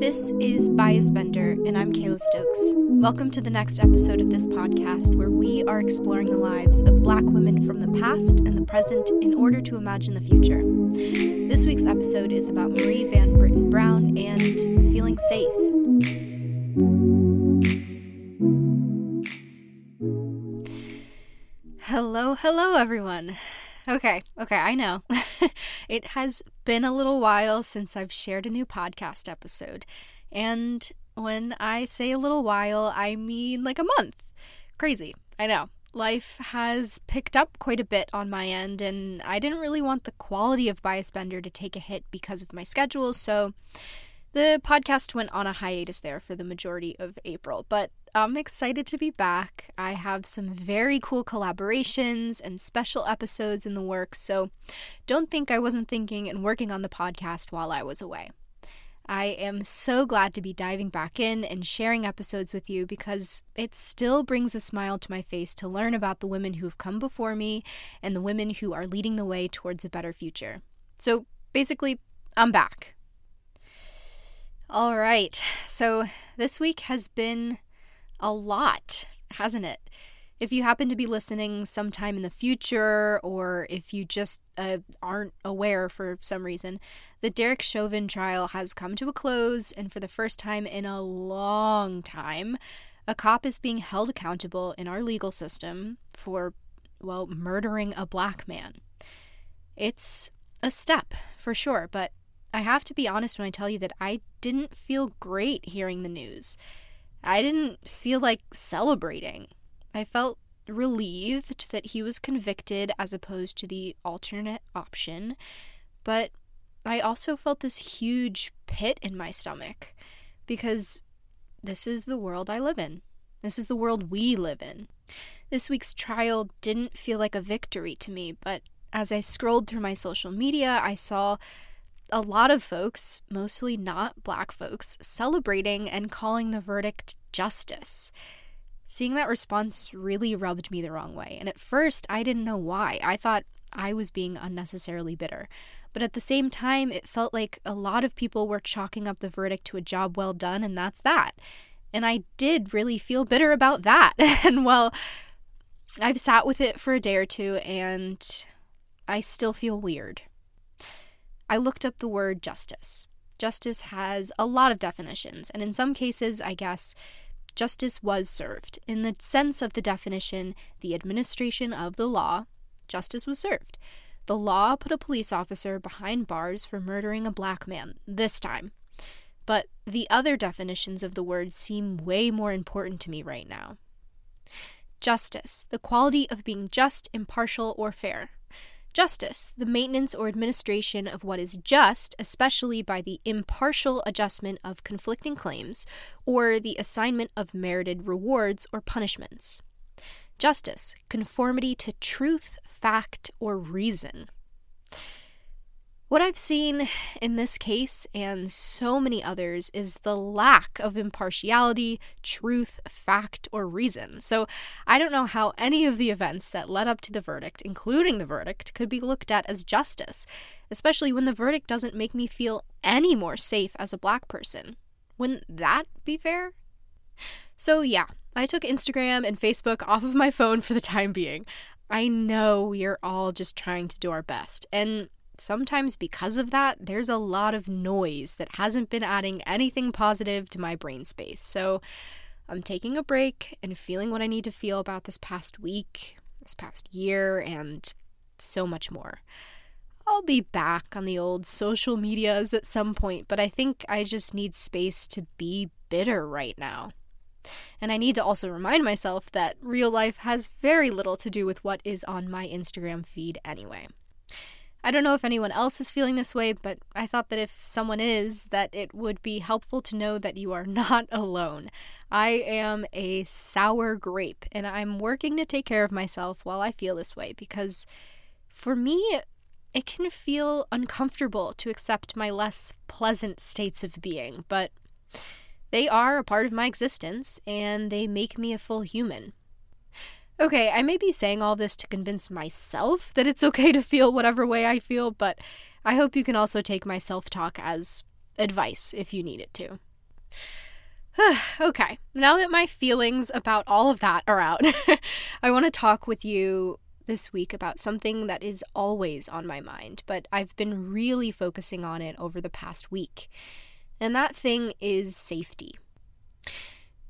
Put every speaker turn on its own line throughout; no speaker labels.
This is Bias Bender, and I'm Kayla Stokes. Welcome to the next episode of this podcast where we are exploring the lives of black women from the past and the present in order to imagine the future. This week's episode is about Marie Van Brittan Brown and feeling safe. Hello, hello, everyone. Okay, okay, I know. it has been a little while since I've shared a new podcast episode. And when I say a little while, I mean like a month. Crazy, I know. Life has picked up quite a bit on my end, and I didn't really want the quality of Bias Bender to take a hit because of my schedule, so the podcast went on a hiatus there for the majority of April. But I'm excited to be back. I have some very cool collaborations and special episodes in the works, so don't think I wasn't thinking and working on the podcast while I was away. I am so glad to be diving back in and sharing episodes with you because it still brings a smile to my face to learn about the women who've come before me and the women who are leading the way towards a better future. So basically, I'm back. All right, so this week has been a lot, hasn't it? If you happen to be listening sometime in the future, or if you just uh, aren't aware for some reason, the Derek Chauvin trial has come to a close, and for the first time in a long time, a cop is being held accountable in our legal system for, well, murdering a black man. It's a step, for sure, but I have to be honest when I tell you that I didn't feel great hearing the news. I didn't feel like celebrating. I felt relieved that he was convicted as opposed to the alternate option, but I also felt this huge pit in my stomach because this is the world I live in. This is the world we live in. This week's trial didn't feel like a victory to me, but as I scrolled through my social media, I saw a lot of folks, mostly not black folks, celebrating and calling the verdict justice. Seeing that response really rubbed me the wrong way, and at first I didn't know why. I thought I was being unnecessarily bitter. But at the same time, it felt like a lot of people were chalking up the verdict to a job well done, and that's that. And I did really feel bitter about that. and well, I've sat with it for a day or two, and I still feel weird. I looked up the word justice. Justice has a lot of definitions, and in some cases, I guess, justice was served. In the sense of the definition, the administration of the law, justice was served. The law put a police officer behind bars for murdering a black man, this time. But the other definitions of the word seem way more important to me right now. Justice, the quality of being just, impartial, or fair. Justice, the maintenance or administration of what is just, especially by the impartial adjustment of conflicting claims, or the assignment of merited rewards or punishments. Justice, conformity to truth, fact, or reason. What I've seen in this case and so many others is the lack of impartiality, truth, fact, or reason. So I don't know how any of the events that led up to the verdict, including the verdict, could be looked at as justice, especially when the verdict doesn't make me feel any more safe as a black person. Wouldn't that be fair? So, yeah, I took Instagram and Facebook off of my phone for the time being. I know we are all just trying to do our best, and sometimes because of that, there's a lot of noise that hasn't been adding anything positive to my brain space. So I'm taking a break and feeling what I need to feel about this past week, this past year, and so much more. I'll be back on the old social medias at some point, but I think I just need space to be bitter right now. And I need to also remind myself that real life has very little to do with what is on my Instagram feed anyway. I don't know if anyone else is feeling this way, but I thought that if someone is, that it would be helpful to know that you are not alone. I am a sour grape, and I'm working to take care of myself while I feel this way because for me, it can feel uncomfortable to accept my less pleasant states of being, but they are a part of my existence and they make me a full human. Okay, I may be saying all this to convince myself that it's okay to feel whatever way I feel, but I hope you can also take my self talk as advice if you need it to. okay, now that my feelings about all of that are out, I want to talk with you this week about something that is always on my mind, but I've been really focusing on it over the past week. And that thing is safety.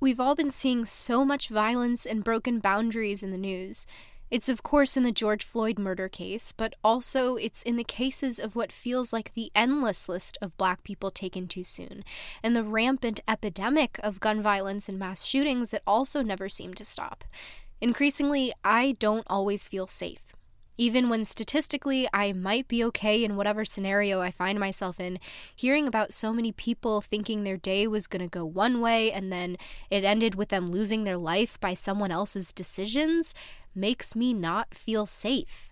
We've all been seeing so much violence and broken boundaries in the news, it's, of course, in the George Floyd murder case, but also it's in the cases of what feels like the endless list of black people taken too soon, and the rampant epidemic of gun violence and mass shootings that also never seem to stop. Increasingly, I don't always feel safe. Even when statistically I might be okay in whatever scenario I find myself in, hearing about so many people thinking their day was going to go one way and then it ended with them losing their life by someone else's decisions makes me not feel safe.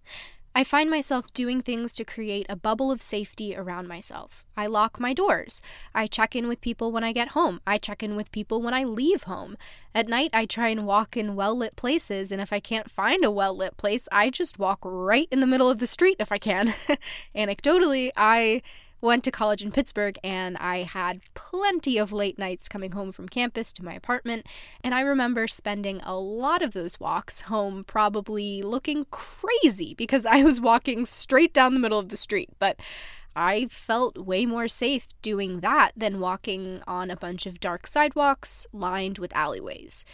I find myself doing things to create a bubble of safety around myself. I lock my doors. I check in with people when I get home. I check in with people when I leave home. At night, I try and walk in well lit places, and if I can't find a well lit place, I just walk right in the middle of the street if I can. Anecdotally, I went to college in Pittsburgh and I had plenty of late nights coming home from campus to my apartment. And I remember spending a lot of those walks home probably looking crazy because I was walking straight down the middle of the street. But I felt way more safe doing that than walking on a bunch of dark sidewalks lined with alleyways.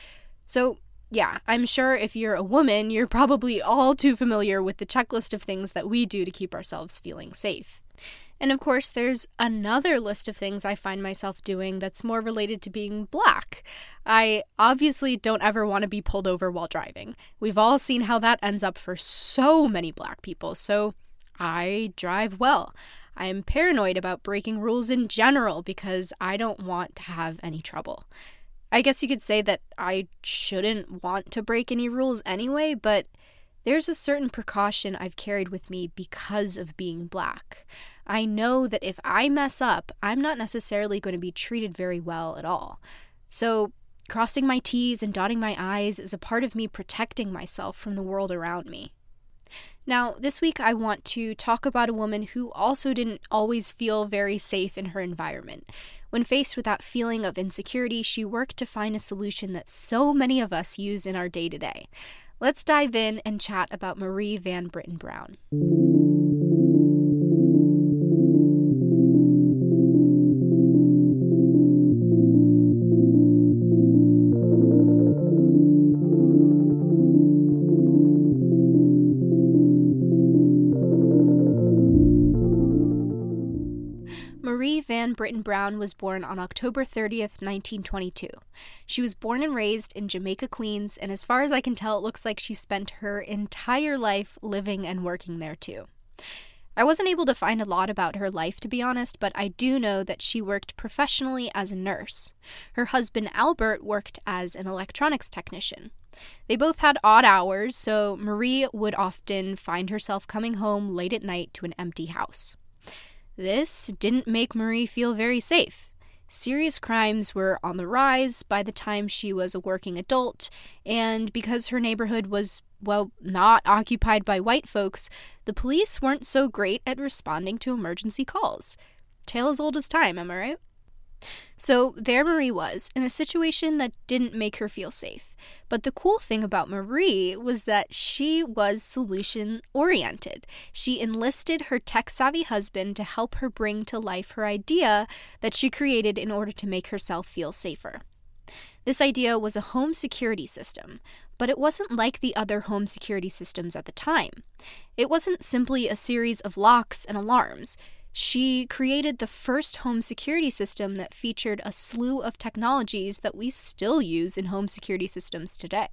So, yeah, I'm sure if you're a woman, you're probably all too familiar with the checklist of things that we do to keep ourselves feeling safe. And of course, there's another list of things I find myself doing that's more related to being black. I obviously don't ever want to be pulled over while driving. We've all seen how that ends up for so many black people, so I drive well. I am paranoid about breaking rules in general because I don't want to have any trouble. I guess you could say that I shouldn't want to break any rules anyway, but there's a certain precaution I've carried with me because of being black. I know that if I mess up, I'm not necessarily going to be treated very well at all. So, crossing my T's and dotting my I's is a part of me protecting myself from the world around me. Now, this week I want to talk about a woman who also didn't always feel very safe in her environment. When faced with that feeling of insecurity, she worked to find a solution that so many of us use in our day to day. Let's dive in and chat about Marie Van Brittan Brown. Van Brittan Brown was born on October 30th, 1922. She was born and raised in Jamaica, Queens, and as far as I can tell, it looks like she spent her entire life living and working there too. I wasn't able to find a lot about her life, to be honest, but I do know that she worked professionally as a nurse. Her husband Albert worked as an electronics technician. They both had odd hours, so Marie would often find herself coming home late at night to an empty house. This didn't make Marie feel very safe. Serious crimes were on the rise by the time she was a working adult, and because her neighborhood was, well, not occupied by white folks, the police weren't so great at responding to emergency calls. Tale as old as time, am I right? So there Marie was, in a situation that didn't make her feel safe. But the cool thing about Marie was that she was solution oriented. She enlisted her tech savvy husband to help her bring to life her idea that she created in order to make herself feel safer. This idea was a home security system, but it wasn't like the other home security systems at the time. It wasn't simply a series of locks and alarms. She created the first home security system that featured a slew of technologies that we still use in home security systems today.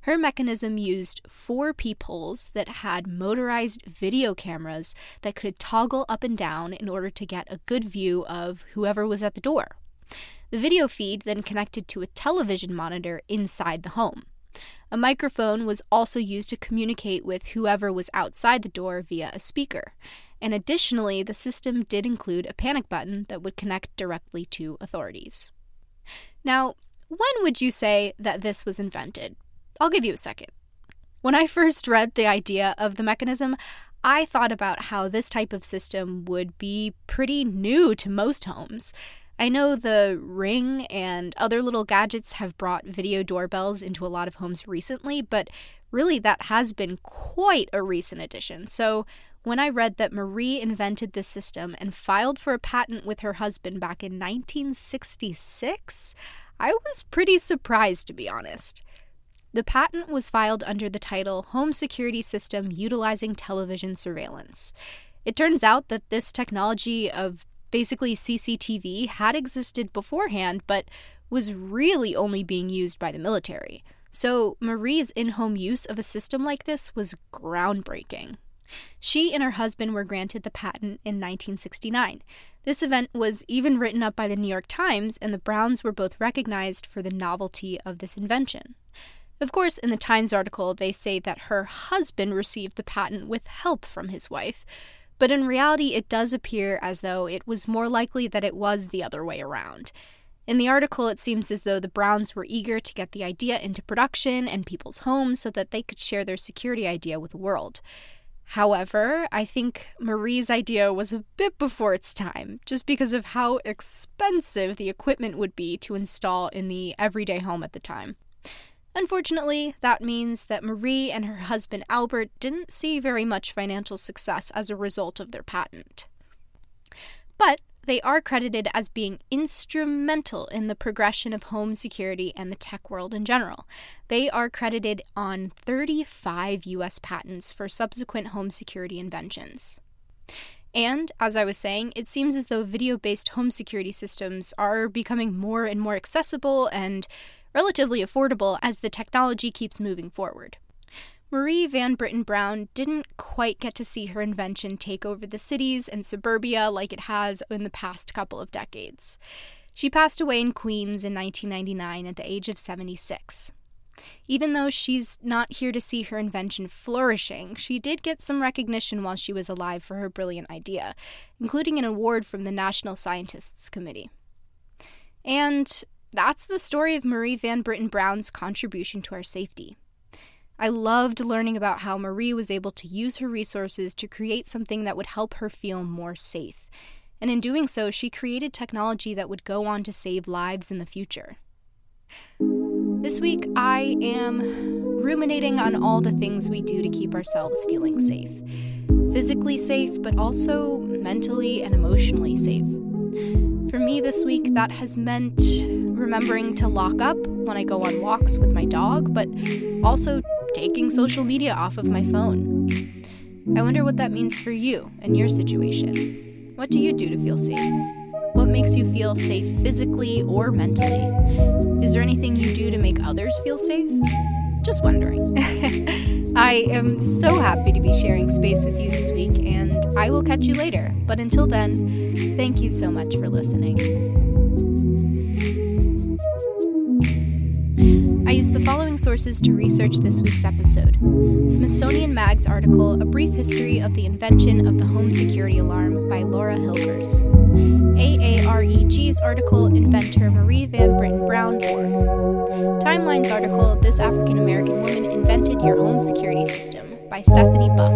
Her mechanism used four peepholes that had motorized video cameras that could toggle up and down in order to get a good view of whoever was at the door. The video feed then connected to a television monitor inside the home. A microphone was also used to communicate with whoever was outside the door via a speaker, and additionally, the system did include a panic button that would connect directly to authorities. Now, when would you say that this was invented? I'll give you a second. When I first read the idea of the mechanism, I thought about how this type of system would be pretty new to most homes. I know the Ring and other little gadgets have brought video doorbells into a lot of homes recently, but really that has been quite a recent addition. So when I read that Marie invented this system and filed for a patent with her husband back in 1966, I was pretty surprised to be honest. The patent was filed under the title Home Security System Utilizing Television Surveillance. It turns out that this technology of basically CCTV had existed beforehand, but was really only being used by the military. So, Marie's in home use of a system like this was groundbreaking. She and her husband were granted the patent in 1969. This event was even written up by the New York Times, and the Browns were both recognized for the novelty of this invention. Of course, in the Times article, they say that her husband received the patent with help from his wife, but in reality, it does appear as though it was more likely that it was the other way around. In the article, it seems as though the Browns were eager to get the idea into production and people's homes so that they could share their security idea with the world. However, I think Marie's idea was a bit before its time, just because of how expensive the equipment would be to install in the everyday home at the time. Unfortunately, that means that Marie and her husband Albert didn't see very much financial success as a result of their patent. But they are credited as being instrumental in the progression of home security and the tech world in general. They are credited on 35 US patents for subsequent home security inventions. And, as I was saying, it seems as though video based home security systems are becoming more and more accessible and relatively affordable as the technology keeps moving forward. Marie Van Brittan Brown didn't quite get to see her invention take over the cities and suburbia like it has in the past couple of decades. She passed away in Queens in 1999 at the age of 76. Even though she's not here to see her invention flourishing, she did get some recognition while she was alive for her brilliant idea, including an award from the National Scientists Committee. And that's the story of Marie Van Brittan Brown's contribution to our safety. I loved learning about how Marie was able to use her resources to create something that would help her feel more safe. And in doing so, she created technology that would go on to save lives in the future. This week, I am ruminating on all the things we do to keep ourselves feeling safe physically safe, but also mentally and emotionally safe. For me this week, that has meant remembering to lock up when I go on walks with my dog, but also taking social media off of my phone. I wonder what that means for you and your situation. What do you do to feel safe? Makes you feel safe physically or mentally? Is there anything you do to make others feel safe? Just wondering. I am so happy to be sharing space with you this week, and I will catch you later. But until then, thank you so much for listening. Sources to research this week's episode Smithsonian Mag's article, A Brief History of the Invention of the Home Security Alarm by Laura Hilgers. AAREG's article, Inventor Marie Van Brittan Brown War. Timeline's article, This African American Woman Invented Your Home Security System by Stephanie Buck.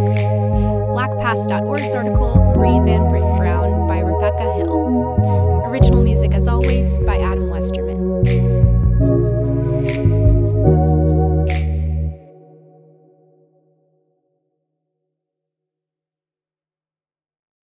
BlackPast.org's article, Marie Van Brittan Brown by Rebecca Hill. Original music, as always, by Adam Westerman.